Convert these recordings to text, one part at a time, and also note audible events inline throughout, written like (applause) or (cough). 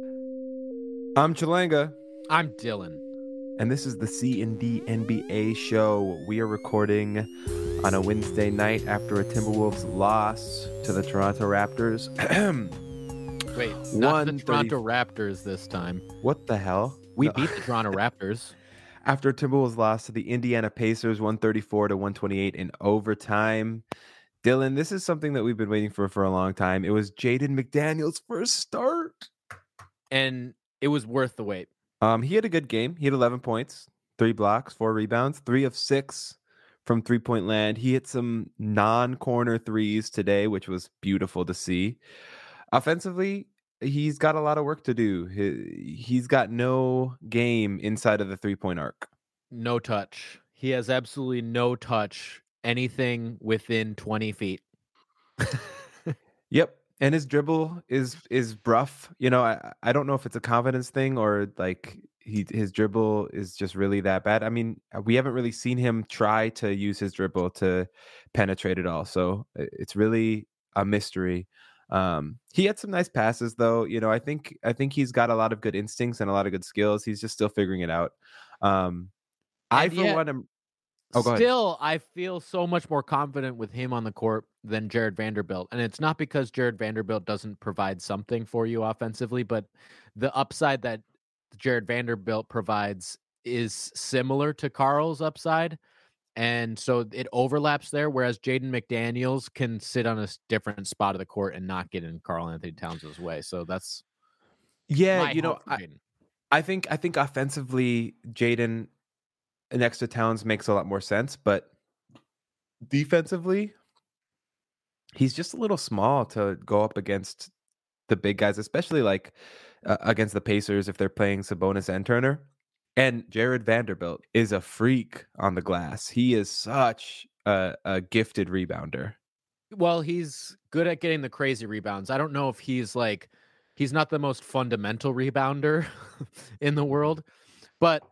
I'm Chalanga, I'm Dylan. and this is the C and D NBA show. We are recording on a Wednesday night after a Timberwolves loss to the Toronto Raptors. (clears throat) Wait, not the Toronto Raptors this time. what the hell? We No. beat the Toronto (laughs) Raptors. after Timberwolves lost to the Indiana Pacers 134 to 128 in overtime. Dylan, this is something that we've been waiting for for a long time. It was Jaden McDaniel's first start. And it was worth the wait. Um, he had a good game. He had 11 points, three blocks, four rebounds, three of six from three point land. He hit some non corner threes today, which was beautiful to see. Offensively, he's got a lot of work to do. He, he's got no game inside of the three point arc. No touch. He has absolutely no touch anything within 20 feet. (laughs) Yep. And his dribble is is rough. You know, I I don't know if it's a confidence thing or like he his dribble is just really that bad. I mean, we haven't really seen him try to use his dribble to penetrate it all. So it's really a mystery. Um, he had some nice passes though. You know, I think I think he's got a lot of good instincts and a lot of good skills. He's just still figuring it out. Um, I And for yet- one am Oh. Still, I feel so much more confident with him on the court than Jarred Vanderbilt. And it's not because Jarred Vanderbilt doesn't provide something for you offensively, but the upside that Jarred Vanderbilt provides is similar to Karl's upside. And so it overlaps there, whereas Jaden McDaniels can sit on a different spot of the court and not get in Karl Anthony Towns' way. So that's yeah, you know, I, I think I think offensively, Jaden next to Towns makes a lot more sense, but defensively, he's just a little small to go up against the big guys, especially like uh, against the Pacers if they're playing Sabonis and Turner. And Jarred Vanderbilt is a freak on the glass. He is such a, a gifted rebounder. Well, he's good at getting the crazy rebounds. I don't know if he's like he's not the most fundamental rebounder (laughs) in the world, but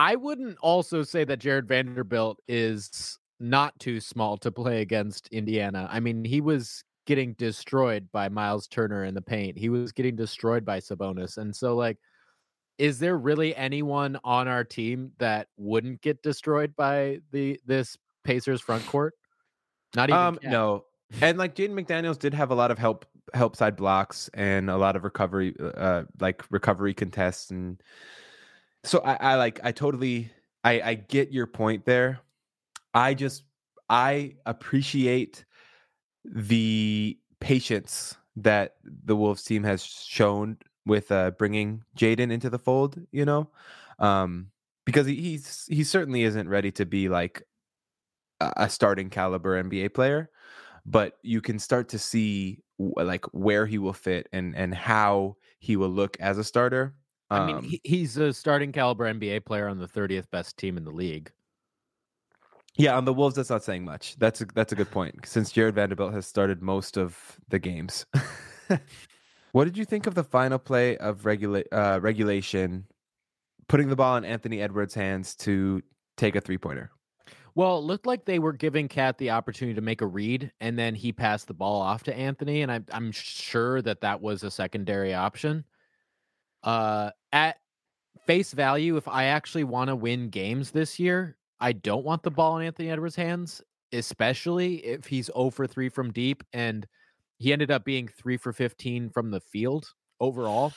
I wouldn't also say that Jarred Vanderbilt is not too small to play against Indiana. I mean, he was getting destroyed by Miles Turner in the paint. He was getting destroyed by Sabonis. And so like is there really anyone on our team that wouldn't get destroyed by the this Pacers front court? Not even Um, no, and like Jaden McDaniels did have a lot of help help side blocks and a lot of recovery, uh, like recovery contests, and so I, I like I totally I I get your point there. I just I appreciate the patience that the Wolves team has shown with uh, bringing Jaden into the fold. You know, um, because he, he's he certainly isn't ready to be like a starting caliber NBA player, but you can start to see like where he will fit and and how he will look as a starter. I mean, Um, he, he's a starting caliber NBA player on the 30th best team in the league. yeah, on the Wolves, that's not saying much. That's a, that's a good point since Jarred Vanderbilt has started most of the games. (laughs) what did you think of the final play of regula- uh, regulation, putting the ball in Anthony Edwards' hands to take a three pointer? Well, it looked like they were giving Cat the opportunity to make a read, and then he passed the ball off to Anthony, and I'm I'm sure that that was a secondary option. Uh, at face value, if I actually want to win games this year, I don't want the ball in Anthony Edwards' hands, especially if he's 0 for 3 from deep, and he ended up being 3 for 15 from the field overall.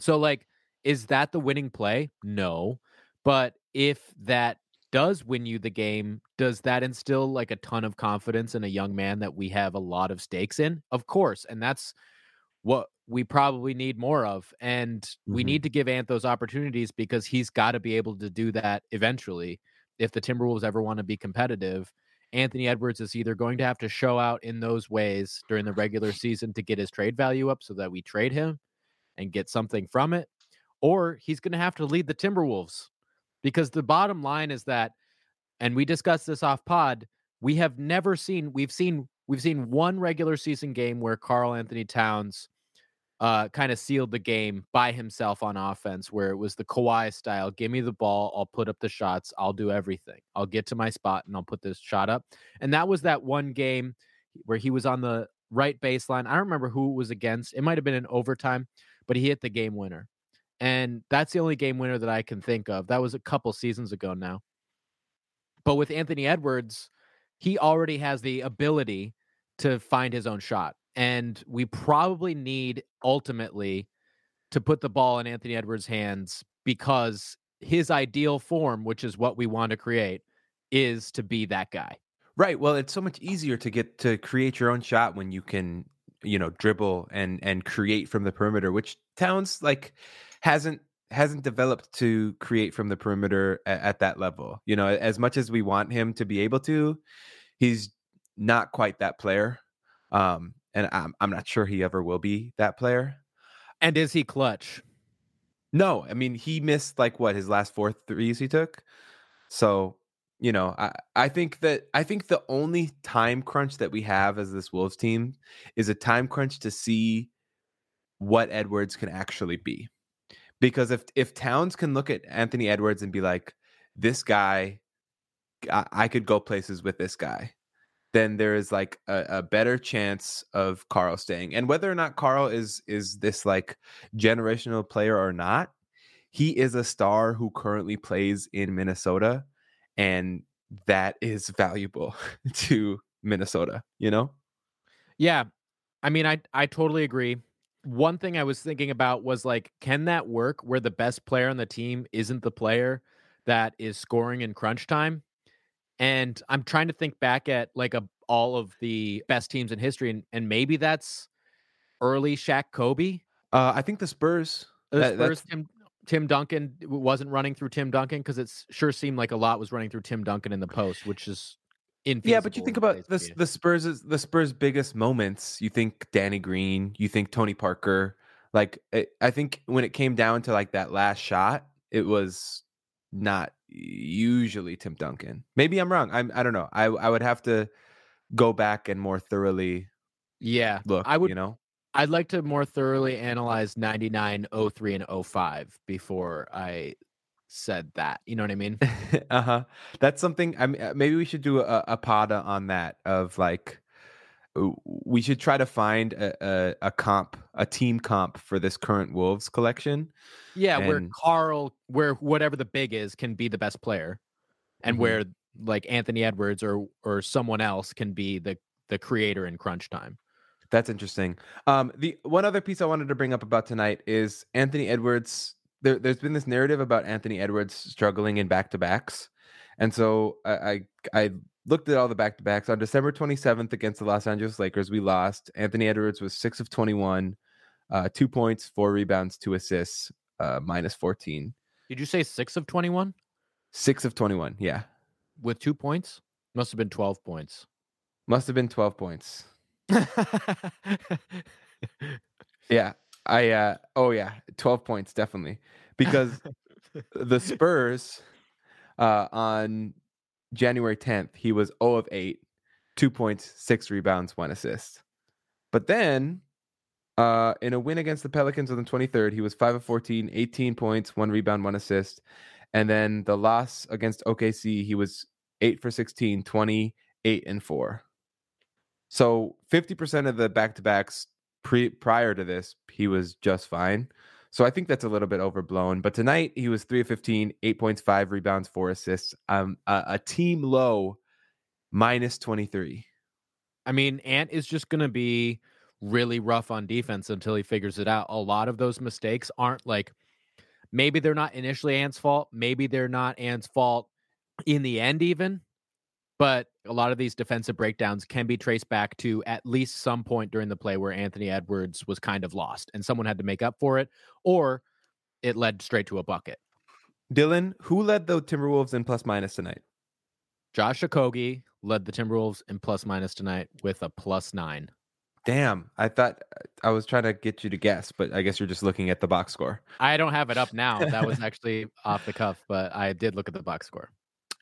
So, like, is that the winning play? No. But if that does win you the game, does that instill like a ton of confidence in a young man that we have a lot of stakes in? Of course. And that's what we probably need more of. And we Mhm. need to give Ant those opportunities because he's got to be able to do that eventually. If the Timberwolves ever want to be competitive, Anthony Edwards is either going to have to show out in those ways during the regular season to get his trade value up so that we trade him and get something from it, or he's going to have to lead the Timberwolves because the bottom line is that and we discussed this off pod we have never seen we've seen we've seen one regular season game where Karl Anthony Towns uh, kind of sealed the game by himself on offense, where it was the Kawhi style: "Give me the ball, I'll put up the shots, I'll do everything, I'll get to my spot, and I'll put this shot up." And that was that one game where he was on the right baseline. I don't remember who it was against. It might have been in overtime, but he hit the game winner. And that's the only game winner that I can think of. That was a couple seasons ago now. But with Anthony Edwards, he already has the ability to find his own shot. And we probably need ultimately to put the ball in Anthony Edwards' hands because his ideal form, which is what we want to create, is to be that guy. Right. Well, it's so much easier to get to create your own shot when you can, you know, dribble and and create from the perimeter, which Towns like hasn't hasn't developed to create from the perimeter at, at that level. You know, as much as we want him to be able to, he's not quite that player. Um, and I'm I'm not sure he ever will be that player. And is he clutch? No, I mean he missed like what his last four threes he took. So you know, I, I think that I think the only time crunch that we have as this Wolves team is a time crunch to see what Edwards can actually be. Because if if Towns can look at Anthony Edwards and be like, this guy, I, I could go places with this guy, then there is like a, a, better chance of Karl staying. And whether or not Karl is is this like generational player or not, he is a star who currently plays in Minnesota and that is valuable (laughs) to Minnesota, you know? Yeah. I mean, I I totally agree. One thing I was thinking about was like, can that work where the best player on the team isn't the player that is scoring in crunch time? And I'm trying to think back at like a all of the best teams in history, and, and maybe that's early Shaq Kobe. Uh, I think the Spurs. The that, Spurs, Tim, Tim Duncan wasn't running through Tim Duncan because it sure seemed like a lot was running through Tim Duncan in the post, which is in yeah. But you think about the the Spurs the Spurs' biggest moments. You think Danny Green, you think Tony Parker. Like it, I think when it came down to like that last shot, it was not usually Tim Duncan. Maybe I'm wrong. I'm I don't know. I I would have to go back and more thoroughly yeah look. I would you know I'd like to more thoroughly analyze 99, 03, and 05 before I said that. You know what I mean? (laughs) uh huh. That's something. I mean, uh, maybe we should do a, a poda on that. Of like, we should try to find a, a, a, comp, a team comp for this current Wolves collection. Yeah, and... where Karl, where whatever the big is, can be the best player, and mm-hmm. where like Anthony Edwards or or someone else can be the the creator in crunch time. That's interesting. Um, the one other piece I wanted to bring up about tonight is Anthony Edwards. There, has been this narrative about Anthony Edwards struggling in back to backs, and so I, I, I looked at all the back to backs on December 27th against the Los Angeles Lakers. We lost. Anthony Edwards was six of 21, uh, two points, four rebounds, two assists, uh, minus 14. Did you say six of 21? Six of 21. Yeah, with two points. Must have been 12 points. Must have been 12 points. (laughs) yeah. I uh oh yeah, 12 points definitely. Because (laughs) the Spurs uh on January 10th, he was 0 of 8, 2 points, 6 rebounds, 1 assist. But then uh in a win against the Pelicans on the 23rd, he was 5 of 14, 18 points, 1 rebound, 1 assist. And then the loss against OKC, he was 8 for 16, 28 and 4. So 50% of the back to backs pre prior to this, he was just fine. So I think that's a little bit overblown. But tonight he was three of 15, eight points, five rebounds, four assists. Um, a, a team low minus 23. I mean, Ant is just going to be really rough on defense until he figures it out. A lot of those mistakes aren't like maybe they're not initially Ant's fault. Maybe they're not Ant's fault in the end, even. But a lot of these defensive breakdowns can be traced back to at least some point during the play where Anthony Edwards was kind of lost and someone had to make up for it, or it led straight to a bucket. Dylan, who led the Timberwolves in plus minus tonight? Josh Okogie led the Timberwolves in plus minus tonight with a plus nine. Damn, I thought I was trying to get you to guess, but I guess you're just looking at the box score. I don't have it up now. That was (laughs) actually off the cuff, but I did look at the box score.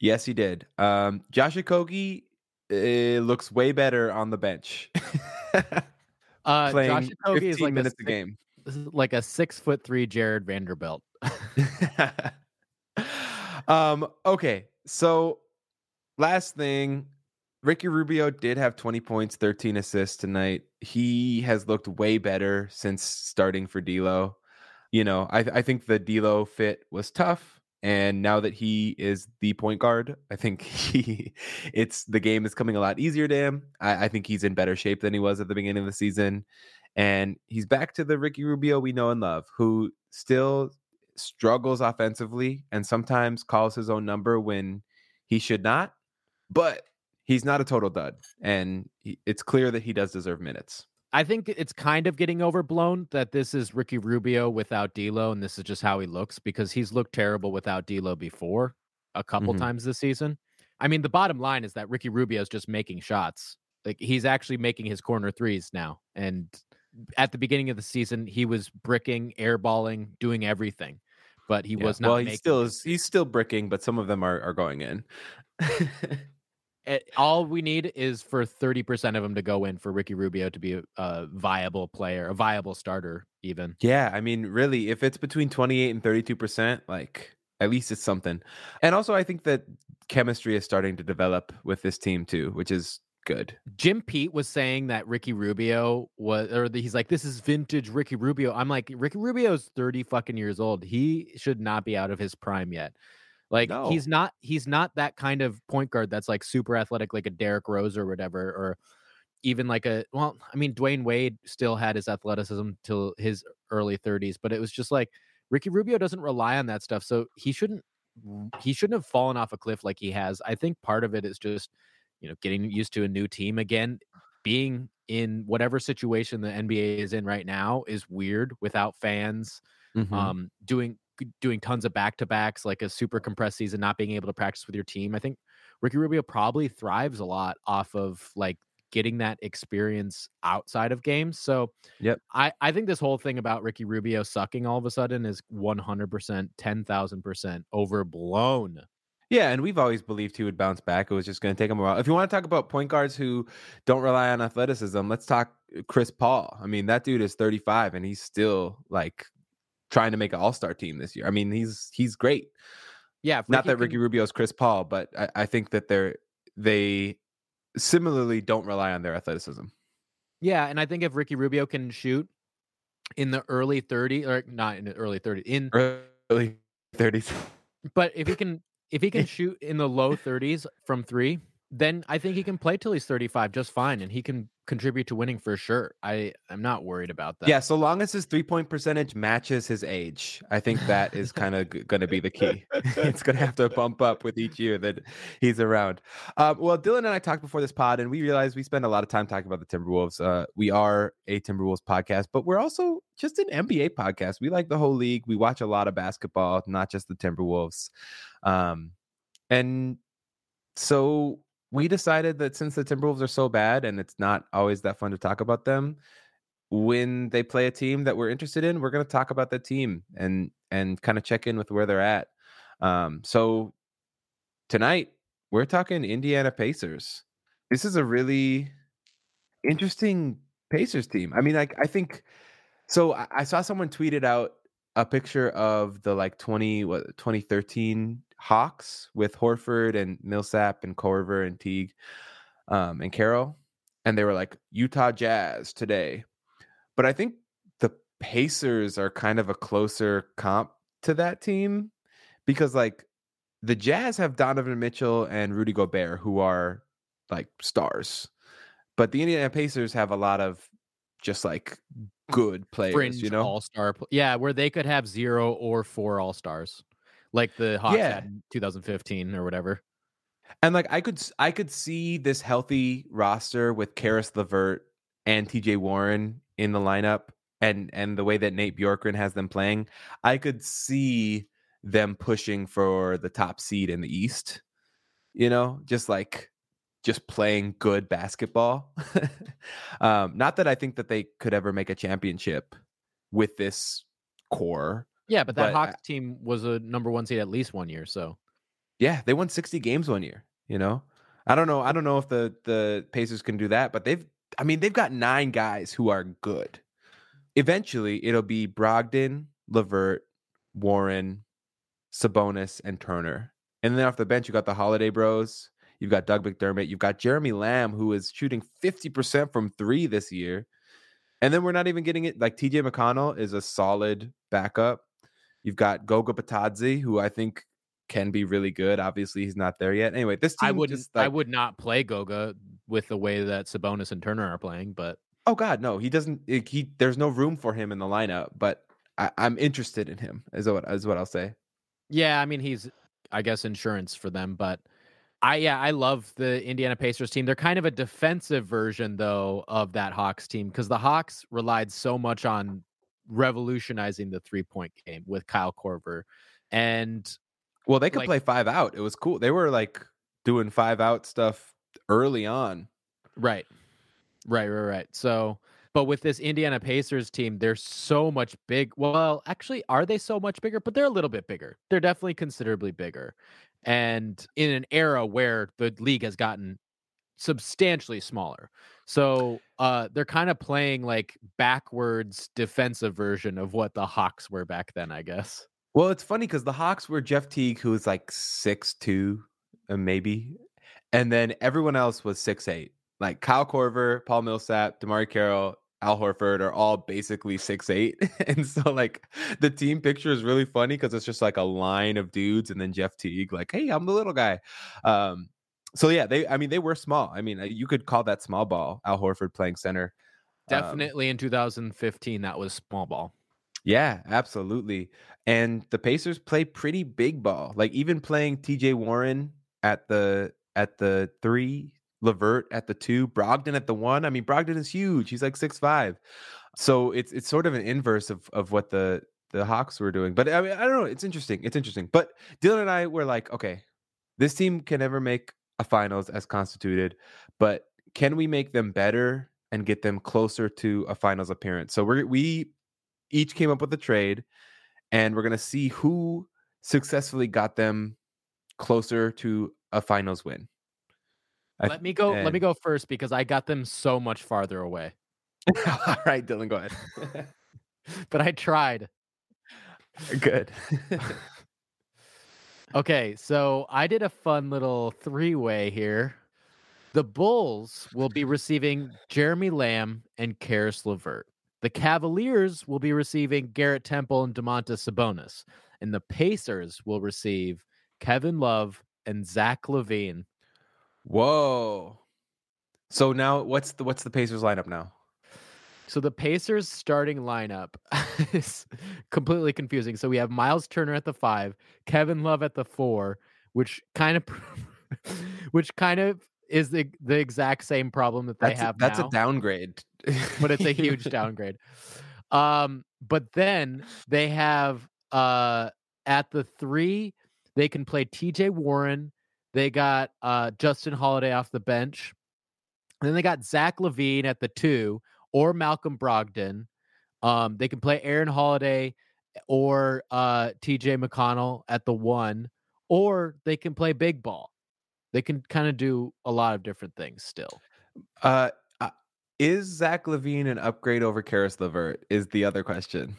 Yes, he did. Um, Josh Okogie uh, looks way better on the bench. (laughs) uh, Playing Josh Okogie is like minutes a, six, a game, like a six foot three Jarred Vanderbilt. (laughs) um. Okay. So, last thing, Ricky Rubio did have 20 points, 13 assists tonight. He has looked way better since starting for D'Lo. you know, I I think the D'Lo fit was tough, and now that he is the point guard, I think (laughs) he it's the game is coming a lot easier to him. I, I think he's in better shape than he was at the beginning of the season, and he's back to the Ricky Rubio we know and love, who still struggles offensively and sometimes calls his own number when he should not, but he's not a total dud, and he, it's clear that he does deserve minutes. I think it's kind of getting overblown that this is Ricky Rubio without D'Lo, and this is just how he looks because he's looked terrible without D'Lo before a couple Mhm. times this season. I mean, the bottom line is that Ricky Rubio is just making shots. Like he's actually making his corner threes now, and at the beginning of the season, he was bricking, airballing, doing everything, but he Yeah. was not. well, he making still is. He's still bricking, but some of them are are going in. (laughs) All we need is for 30% of them to go in for Ricky Rubio to be a, a viable player, a viable starter, even. Yeah, I mean, really, if it's between 28 and 32%, like at least it's something. And also I think that chemistry is starting to develop with this team too, which is good. Jim Pete was saying that Ricky Rubio was, or that he's like, this is vintage Ricky Rubio. I'm like, Ricky Rubio's 30 fucking years old. He should not be out of his prime yet. Like No. he's not, he's not that kind of point guard that's like super athletic, like a Derrick Rose or whatever, or even like a, well, I mean, Dwyane Wade still had his athleticism till his early 30s, but it was just like Ricky Rubio doesn't rely on that stuff. So he shouldn't, he shouldn't have fallen off a cliff like he has. I think part of it is just, you know, getting used to a new team again. Being in whatever situation the NBA is in right now is weird without fans. Mhm. Um, doing doing tons of back to backs, like a super compressed season, not being able to practice with your team. I think Ricky Rubio probably thrives a lot off of like getting that experience outside of games. So, Yep. I I think this whole thing about Ricky Rubio sucking all of a sudden is one hundred percent, ten thousand percent overblown. Yeah, and we've always believed he would bounce back. It was just going to take him a while. If you want to talk about point guards who don't rely on athleticism, let's talk uh, Chris Paul. I mean, that dude is 35 and he's still like trying to make an all-star team this year. I mean, he's he's great. Yeah, Not that can- Rubio is Chris Paul, but I, I think that they're they similarly don't rely on their athleticism. Yeah, and I think if Ricky Rubio can shoot in the early 30 or not in the early 30 in Early 30s. but if he can if he can (laughs) shoot in the low 30s from 3, then I think he can play till he's 35 just fine and he can contribute to winning for sure. I I'm not worried about that. Yeah, so long as his three point percentage matches his age, I think that is (laughs) kind of g- going to be the key. it's going to have to bump up with each year that he's around. Um, well, Dylan and I talked before this pod, and we realized we spend a lot of time talking about the Timberwolves. Uh, we are a Timberwolves podcast, but we're also just an NBA podcast. We like the whole league. We watch a lot of basketball, not just the Timberwolves. Um, and so we decided that since the Timberwolves are so bad and it's not always that fun to talk about them, when they play a team that we're interested in, we're going to talk about the team and and kind of check in with where they're at. Um, so tonight we're talking Indiana Pacers. This is a really interesting Pacers team. I mean, like I think so. I, I saw someone tweeted out a picture of the like 20 what 2013 Hawks with Horford and Millsap and Korver and Teague um, and Carroll, and they were like Utah Jazz today. But I think the Pacers are kind of a closer comp to that team because like the Jazz have Donovan Mitchell and Rudy Gobert who are like stars. But the Indiana Pacers have a lot of just like good players, fringe you know. all-star pl- yeah where they could have zero or four all-stars like the hawks Yeah. in 2015 or whatever And like I could I could see this healthy roster with Caris LeVert and TJ Warren in the lineup and and the way that Nate Bjorkgren has them playing, I could see them pushing for the top seed in the East. You know, just like just playing good basketball. (laughs) um, not that I think that they could ever make a championship with this core. Yeah but that But hawks team was a number one seed at least one year so Yeah, they won 60 games one year, you know. I don't know. I don't know if the the Pacers can do that, but they've I mean, they've got 9 guys who are good. Eventually, it'll be Brogdon, LeVert, Warren, Sabonis and Turner. And then off the bench you got the Holiday Bros, you've got Doug McDermott, you've got Jeremy Lamb who is shooting 50% from 3 this year. And then we're not even getting it. Like TJ McConnell is a solid backup. You've got Goga Bitadze, who I think can be really good. Obviously, he's not there yet. Anyway, this team I would just I would not play Goga with the way that Sabonis and Turner are playing, but oh god, no, he doesn't. Eh, he there's no room for him in the lineup. But I, I'm interested in him. Is what is what I'll say. yeah, I mean he's I guess insurance for them, but I yeah, I love the Indiana Pacers team. They're kind of a defensive version though of that Hawks team because the Hawks relied so much on revolutionizing the three-point game with Kyle Korver. And Well, they could Like- play five out. It was cool. They were like doing five out stuff early on. Right. Right, right, right. So, but with this Indiana Pacers team, they're so much big. Well, actually, are they so much bigger? But they're a little bit bigger. They're definitely considerably bigger. And in an era where the league has gotten substantially smaller. So, uh they're kind of playing like backwards defensive version of what the Hawks were back then, I guess. Well, it's funny because the Hawks were Jeff Teague, who was like six two, uh, maybe, and then everyone else was six eight. Like Kyle Korver, Paul Millsap, DeMarre Carroll, Al Horford are all basically six eight, (laughs) and so like the team picture is really funny because it's just like a line of dudes, and then Jeff Teague, like, hey, I'm the little guy. Um, so yeah, they, I mean, they were small. I mean, uh, you could call that small ball. Al Horford playing center. Um, Definitely in 2015 that was small ball. Yeah, absolutely. And the Pacers play pretty big ball. Like even playing TJ Warren at the at the three, LeVert at the two, Brogdon at the one. I mean, Brogdon is huge. He's like six five. So it's it's sort of an inverse of of what the the Hawks were doing. But I mean, I don't know. It's interesting. It's interesting. But Dylan and I were like, okay, this team can never make a finals as constituted, but can we make them better and get them closer to a finals appearance? So we we each came up with a trade, and we're gonna see who successfully got them closer to a finals win. Let me go. Let me go first because I got them so much farther away. (laughs) All right, Dylan, go ahead. (laughs) But I tried. (laughs) Good. Okay, so I did a fun little three-way here. The Bulls will be receiving Jeremy Lamb and Caris LeVert. The Cavaliers will be receiving Garrett Temple and Domantas Sabonis, and the Pacers will receive Kevin Love and Zach LaVine. Whoa. So now, what's the what's the Pacers lineup now? So the Pacers starting lineup (laughs) is completely confusing. So we have Miles Turner at the five, Kevin Love at the four, which kind of, (laughs) which kind of is the the exact same problem that they That's a, have that's now, a downgrade, but it's a (laughs) huge downgrade. Um, but then they have uh at the three, they can play T.J. Warren. They got uh Justin Holiday off the bench. And then they got Zach LaVine at the two or Malcolm Brogdon. Um, they can play Aaron Holiday or uh, TJ McConnell at the one, or they can play big ball. They can kind of do a lot of different things still. Uh, uh, is Zach LaVine an upgrade over Caris LeVert? Is the other question.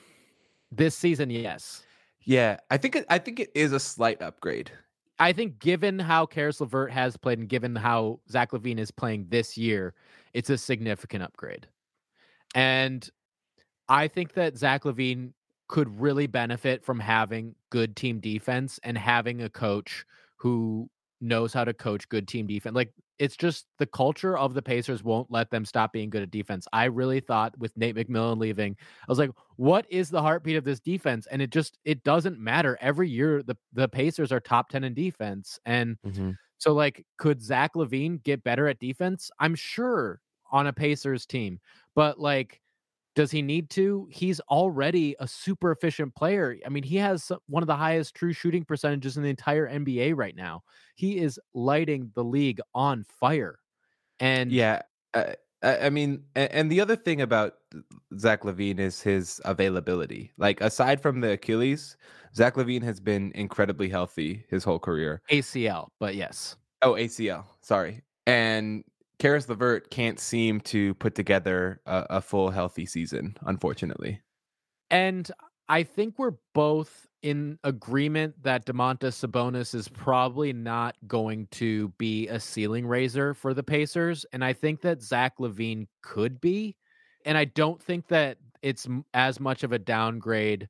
This season, yes. Yeah, I think it, I think it is a slight upgrade. I think given how Caris LeVert has played and given how Zach LaVine is playing this year, it's a significant upgrade. And I think that Zach LaVine could really benefit from having good team defense and having a coach who knows how to coach good team defense. Like it's just the culture of the Pacers won't let them stop being good at defense. I really thought with Nate McMillan leaving, I was like, what is the heartbeat of this defense? And it just it doesn't matter. Every year the the Pacers are top 10 in defense. And mm-hmm. so like could Zach LaVine get better at defense? I'm sure on a Pacers team. But like does he need to? He's already a super efficient player. I mean, he has one of the highest true shooting percentages in the entire NBA right now. He is lighting the league on fire. And Yeah, I I mean, and the other thing about Zach LaVine is his availability. Like aside from the Achilles, Zach LaVine has been incredibly healthy his whole career. ACL, but yes. Oh, ACL, sorry. And Caris LeVert can't seem to put together a, a full healthy season, unfortunately. And I think we're both in agreement that Domantas Sabonis is probably not going to be a ceiling raiser for the Pacers. And I think that Zach LaVine could be. and I don't think that it's as much of a downgrade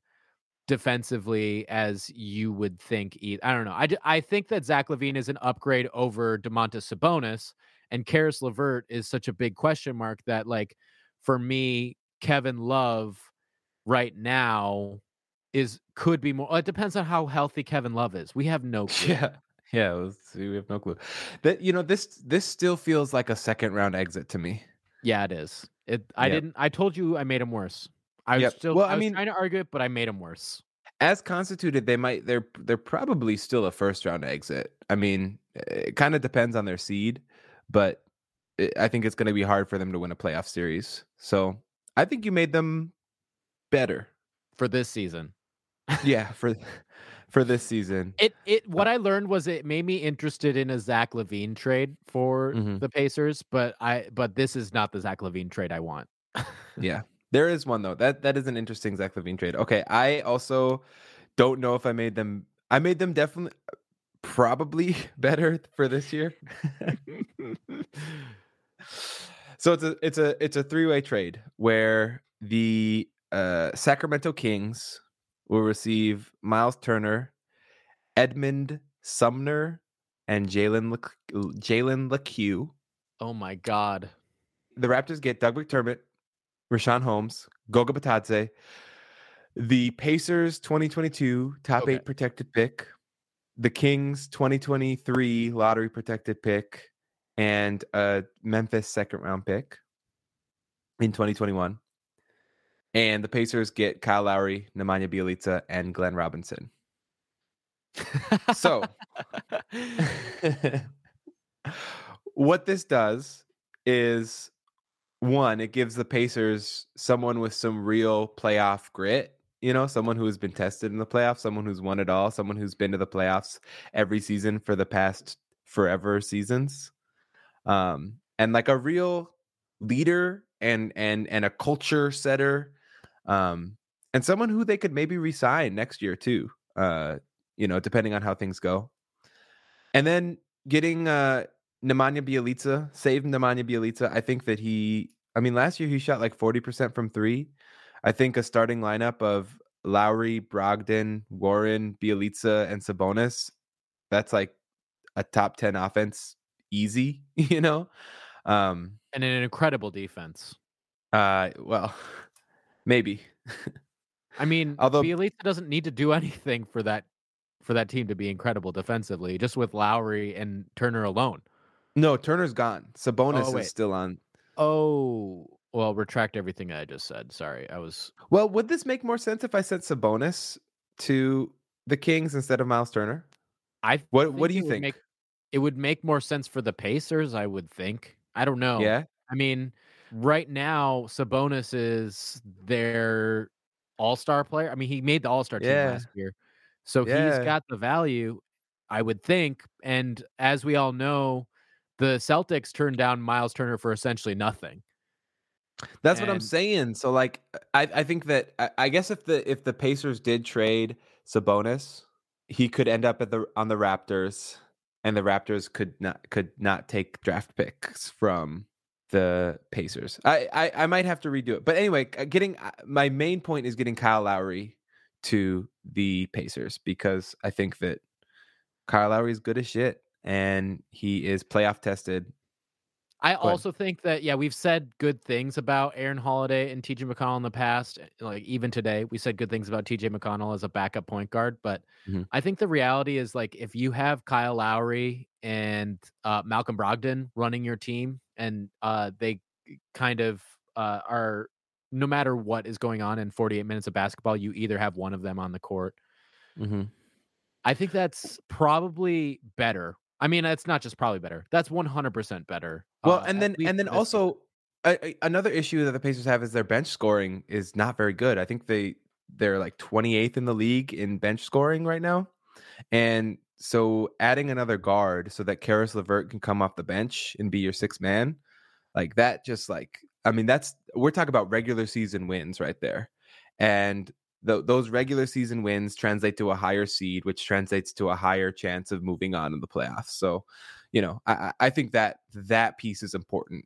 defensively as you would think. I don't know. I, I think that Zach LaVine is an upgrade over Domantas Sabonis, and Caris LeVert is such a big question mark that, like, for me, Kevin Love right now is could be more. It depends on how healthy Kevin Love is. We have no (laughs) clue. Yeah. Yeah, let's see. We have no clue. That you know, this this still feels like a second round exit to me. Yeah, it is. It. I yep. didn't. I told you I made him worse. I yep. still. Well, I, I mean, trying to argue it, but I made him worse. As constituted, they might. They're they're probably still a first round exit. I mean, it kind of depends on their seed, but it, I think it's going to be hard for them to win a playoff series. So I think you made them better for this season. yeah, (laughs) for for this season. It it what uh, I learned was it made me interested in a Zach LaVine trade for mm-hmm. the Pacers, but I but this is not the Zach LaVine trade I want. (laughs) yeah. There is one though. That that is an interesting Zach LaVine trade. Okay, I also don't know if I made them I made them definitely probably (laughs) better for this year. (laughs) so it's a it's a it's a three-way trade where the uh, Sacramento Kings will receive Miles Turner, Edmund Sumner, and Jalen Jalen Lecque. Oh my God! The Raptors get Doug McDermott, Richaun Holmes, Goga Bitadze, the Pacers 2022 top okay. eight protected pick, the Kings 2023 lottery protected pick, and a Memphis second round pick in 2021 and the Pacers get Kyle Lowry, Nemanja Bjelica, and Glenn Robinson. so, (laughs) what this does is one, it gives the Pacers someone with some real playoff grit. You know, someone who has been tested in the playoffs, someone who's won it all, someone who's been to the playoffs every season for the past forever seasons. Um, and like a real leader and and and a culture setter um, and someone who they could maybe resign next year too. Uh, you know, depending on how things go. And then getting uh Nemanja Bjelica, save Nemanja Bjelica. I think that he, I mean, last year he shot like 40% from three. I think a starting lineup of Lowry, Brogdon, Warren, Bjelica, and Sabonis, that's like a top 10 offense easy, (laughs) you know? Um, and an incredible defense. Uh, well, (laughs) Maybe. (laughs) I mean, although Bjelica doesn't need to do anything for that for that team to be incredible defensively, just with Lowry and Turner alone. No, Turner's gone. Sabonis oh, is still on. Oh, well, retract everything I just said. Sorry, I was. Well, would this make more sense if I sent Sabonis to the Kings instead of Miles Turner? I what What do you think? Make, it would make more sense for the Pacers. I would think. I don't know. Yeah. I mean, right now Sabonis is their all-star player. I mean, he made the all-star team yeah. last year. So yeah. he's got the value, I would think. And as we all know, the Celtics turned down Miles Turner for essentially nothing. That's and, what I'm saying. So like I, I think that I, I guess if the if the Pacers did trade Sabonis, he could end up at the on the Raptors and the Raptors could not could not take draft picks from the Pacers. I, I, I might have to redo it, but anyway, uh, getting uh, my main point is getting Kyle Lowry to the Pacers because I think that Kyle Lowry is good as shit and he is playoff tested. I also think that yeah, we've said good things about Aaron Holiday and TJ McConnell in the past. Eh, like even today, we said good things about TJ McConnell as a backup point guard. But mm-hmm. I think the reality is like if you have Kyle Lowry and uh, Malcolm Brogdon running your team, and uh, they kind of uh, are no matter what is going on in 48 minutes of basketball, you either have one of them on the court. Mm-hmm. I think that's probably better. I mean, it's not just probably better. That's 100% better. Well, uh, and then and then also another issue that the Pacers have is their bench scoring is not very good. I think they they're like 28th in the league in bench scoring right now. And so adding another guard so that Caris LeVert can come off the bench and be your sixth man, like that, just like I mean, that's we're talking about regular season wins right there, and the, those regular season wins translate to a higher seed, which translates to a higher chance of moving on in the playoffs. So, you know, I, I think that that piece is important,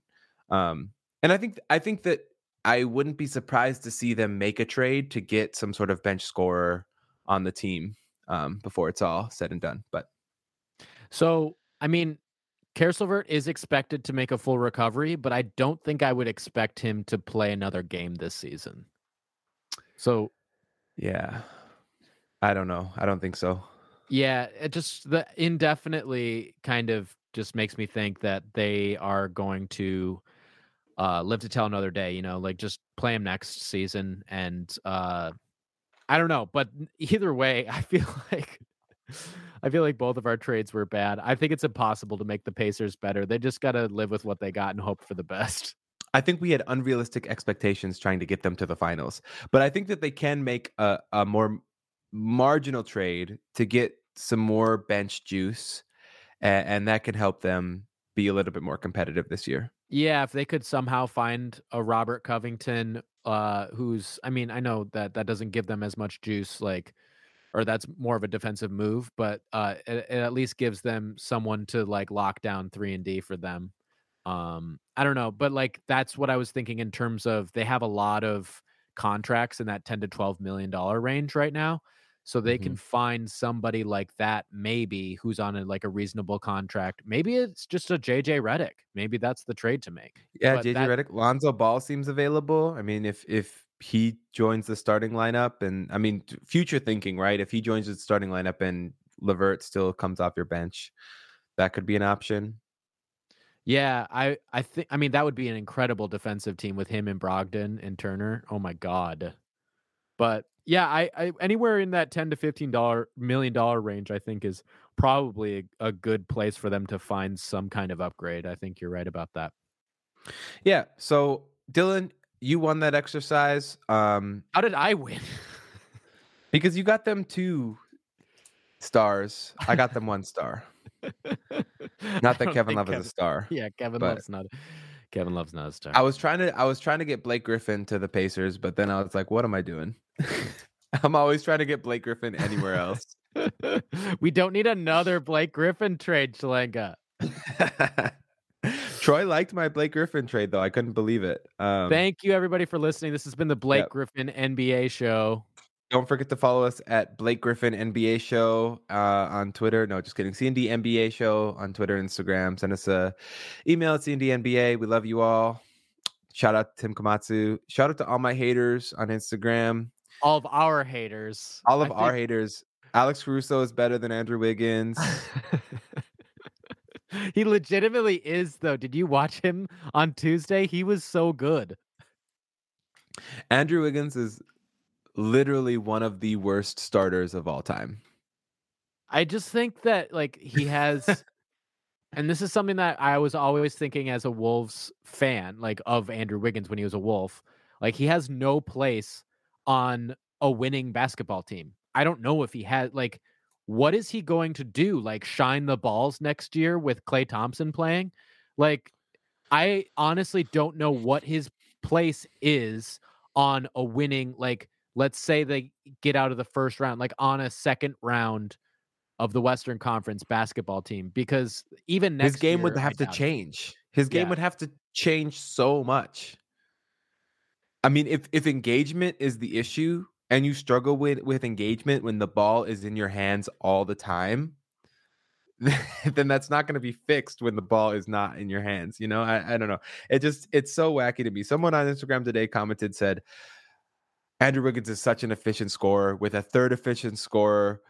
um, and I think I think that I wouldn't be surprised to see them make a trade to get some sort of bench scorer on the team um, before it's all said and done. But so, I mean, Caris is expected to make a full recovery, but I don't think I would expect him to play another game this season. So, yeah, I don't know. I don't think so. Yeah, it just the indefinitely kind of just makes me think that they are going to uh live to tell another day, you know, like just play him next season and uh I don't know, but either way, (laughs) I feel like I feel like both of our trades were bad. I think it's impossible to make the Pacers better. They just got to live with what they got and hope for the best. (laughs) I think we had unrealistic expectations trying to get them to the finals, but I think that they can make a, a more marginal trade to get some more bench juice, and, and that can help them be a little bit more competitive this year. Yeah, if they could somehow find a Robert Covington, uh, who's, I mean, I know that that doesn't give them as much juice, like, or that's more of a defensive move, but uh, it, it at least gives them someone to like lock down three and D for them. Um, I don't know, but like that's what I was thinking in terms of they have a lot of contracts in that 10 to 12 million dollar range right now. So they mm-hmm. can find somebody like that, maybe who's on a like a reasonable contract. Maybe it's just a JJ Redick. Maybe that's the trade to make. Yeah, but JJ that, Redick. Lonzo Ball seems available. I mean, if if he joins the starting lineup, and I mean, future thinking, right? If he joins the starting lineup and LeVert still comes off your bench, that could be an option. Yeah, I I think I mean that would be an incredible defensive team with him and Brogdon and Turner. Oh my god. But yeah, I, I anywhere in that 10 to 15 dollar million dollar range I think is probably a, a good place for them to find some kind of upgrade. I think you're right about that. Yeah, so Dylan, you won that exercise. Um How did I win? (laughs) because you got them two stars. I got them one star. (laughs) not that Kevin Love Kevin, is a star. Yeah, Kevin Love's not. Kevin Love's not a star. I was trying to. I was trying to get Blake Griffin to the Pacers, but then I was like, "What am I doing?" (laughs) I'm always trying to get Blake Griffin anywhere else. (laughs) we don't need another Blake Griffin trade, Shalenga. (laughs) Troy liked my Blake Griffin trade, though. I couldn't believe it. Um, Thank you, everybody, for listening. This has been the Blake yep. Griffin NBA show. Don't forget to follow us at Blake Griffin NBA Show uh, on Twitter. No, just kidding. CND NBA Show on Twitter Instagram. Send us a email at CNDNBA. We love you all. Shout out to Tim Komatsu. Shout out to all my haters on Instagram. All of our haters. All of I our think... haters. Alex Caruso is better than Andrew Wiggins. (laughs) he legitimately is, though. Did you watch him on Tuesday? He was so good. Andrew Wiggins is literally one of the worst starters of all time. I just think that like he has (laughs) and this is something that I was always thinking as a Wolves fan, like of Andrew Wiggins when he was a Wolf. Like he has no place on a winning basketball team. I don't know if he had like what is he going to do? Like shine the balls next year with Klay Thompson playing? Like I honestly don't know what his place is on a winning like let's say they get out of the first round, like on a second round of the Western Conference basketball team, because even next his game year, would have to change. His game yeah. would have to change so much. I mean, if if engagement is the issue and you struggle with with engagement when the ball is in your hands all the time, (laughs) then that's not going to be fixed when the ball is not in your hands. You know, I, I don't know. It just it's so wacky to me. Someone on Instagram today commented said, Andrew Wiggins is such an efficient scorer with a third efficient scorer.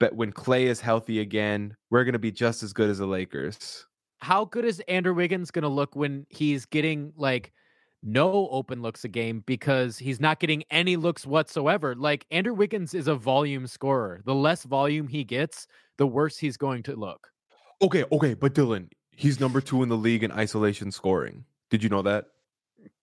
But when Klay is healthy again, we're going to be just as good as the Lakers. How good is Andrew Wiggins going to look when he's getting like no open looks a game because he's not getting any looks whatsoever? Like Andrew Wiggins is a volume scorer. The less volume he gets, the worse he's going to look. Okay, okay, but Dylan, he's number two in the league in isolation scoring. Did you know that?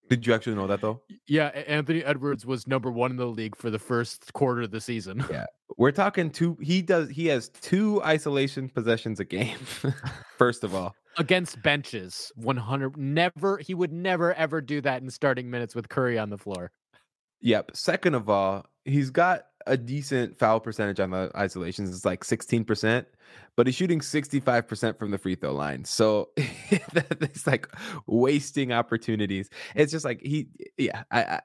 Did you actually know that though? Yeah, Anthony Edwards was number one in the league for the first quarter of the season. Yeah, (laughs) we're talking two. He does. He has two isolation possessions a game. (laughs) first of all, against benches, one hundred. Never. He would never ever do that in starting minutes with Curry on the floor. Yep. Second of all, he's got a decent foul percentage on the isolations. It's like 16%, but he's shooting 65% from the free throw line. So (laughs) it's like wasting opportunities. It's just like he, yeah, I, I,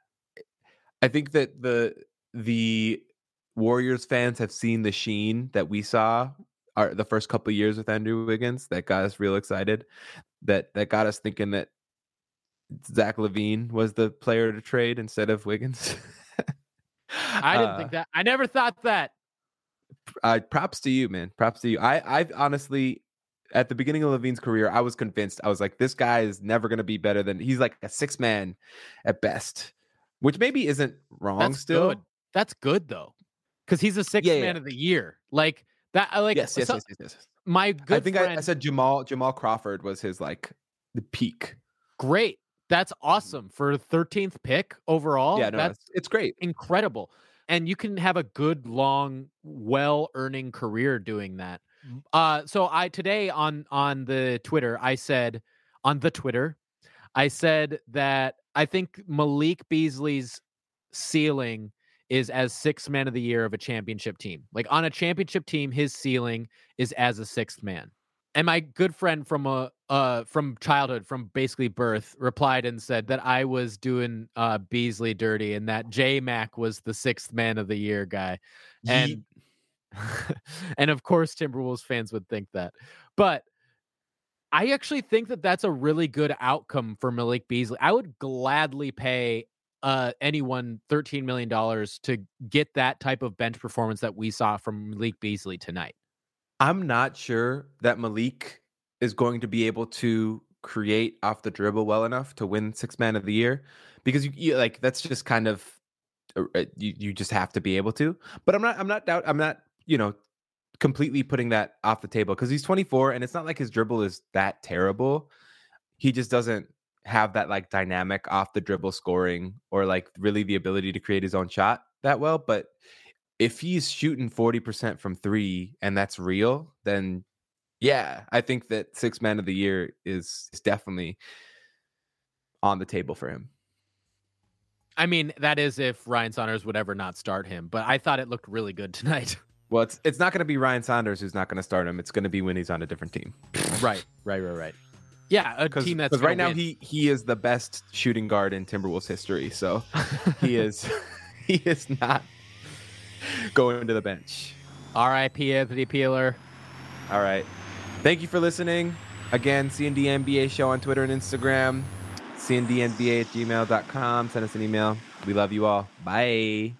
I think that the the Warriors fans have seen the sheen that we saw our the first couple years with Andrew Wiggins that got us real excited. That that got us thinking that Zach LaVine was the player to trade instead of Wiggins. (laughs) I didn't uh, think that. I never thought that. Uh, props to you, man. Props to you. I, I honestly, at the beginning of LaVine's career, I was convinced. I was like, this guy is never going to be better than. He's like a six man at best, which maybe isn't wrong. That's still, good. that's good though, because he's a six yeah, man yeah. of the year. Like that. Like yes, yes, so, yes, yes, yes, My good. I think friend, I, I said Jamal Jamal Crawford was his like the peak. Great. That's awesome for 13th pick overall. Yeah, no, that's it's, it's great. Incredible. And you can have a good, long, well earning career doing that. Mm-hmm. Uh, so I today on on the Twitter, I said on the Twitter, I said that I think Malik Beasley's ceiling is as sixth man of the year of a championship team. Like on a championship team, his ceiling is as a sixth man and my good friend from a uh, uh from childhood from basically birth replied and said that I was doing uh Beasley dirty and that J Mac was the sixth man of the year guy. And (laughs) and of course Timberwolves fans would think that. But I actually think that that's a really good outcome for Malik Beasley. I would gladly pay uh anyone 13 million dollars to get that type of bench performance that we saw from Malik Beasley tonight. I'm not sure that Malik is going to be able to create off the dribble well enough to win six man of the year because you, you like that's just kind of uh, uh, you, you just have to be able to but i'm not i'm not doubt i'm not you know completely putting that off the table because he's 24 and it's not like his dribble is that terrible he just doesn't have that like dynamic off the dribble scoring or like really the ability to create his own shot that well but if he's shooting 40% from three and that's real, then yeah, I think that six man of the year is, is definitely on the table for him. I mean, that is if Ryan Saunders would ever not start him, but I thought it looked really good (laughs) tonight. Well, it's it's not going to be Ryan Saunders who's not going to start him. It's going to be when he's on a different team. right, right, right, right. Yeah, a team that's because right now win. he he is the best shooting guard in Timberwolves history. So he (laughs) is (laughs) he is not going to the bench. R.I.P. Anthony Peeler. All right. Thank you for listening. Again, CND NBA show on Twitter and Instagram. CNDNBA at gmail.com. Send us an email. We love you all. Bye.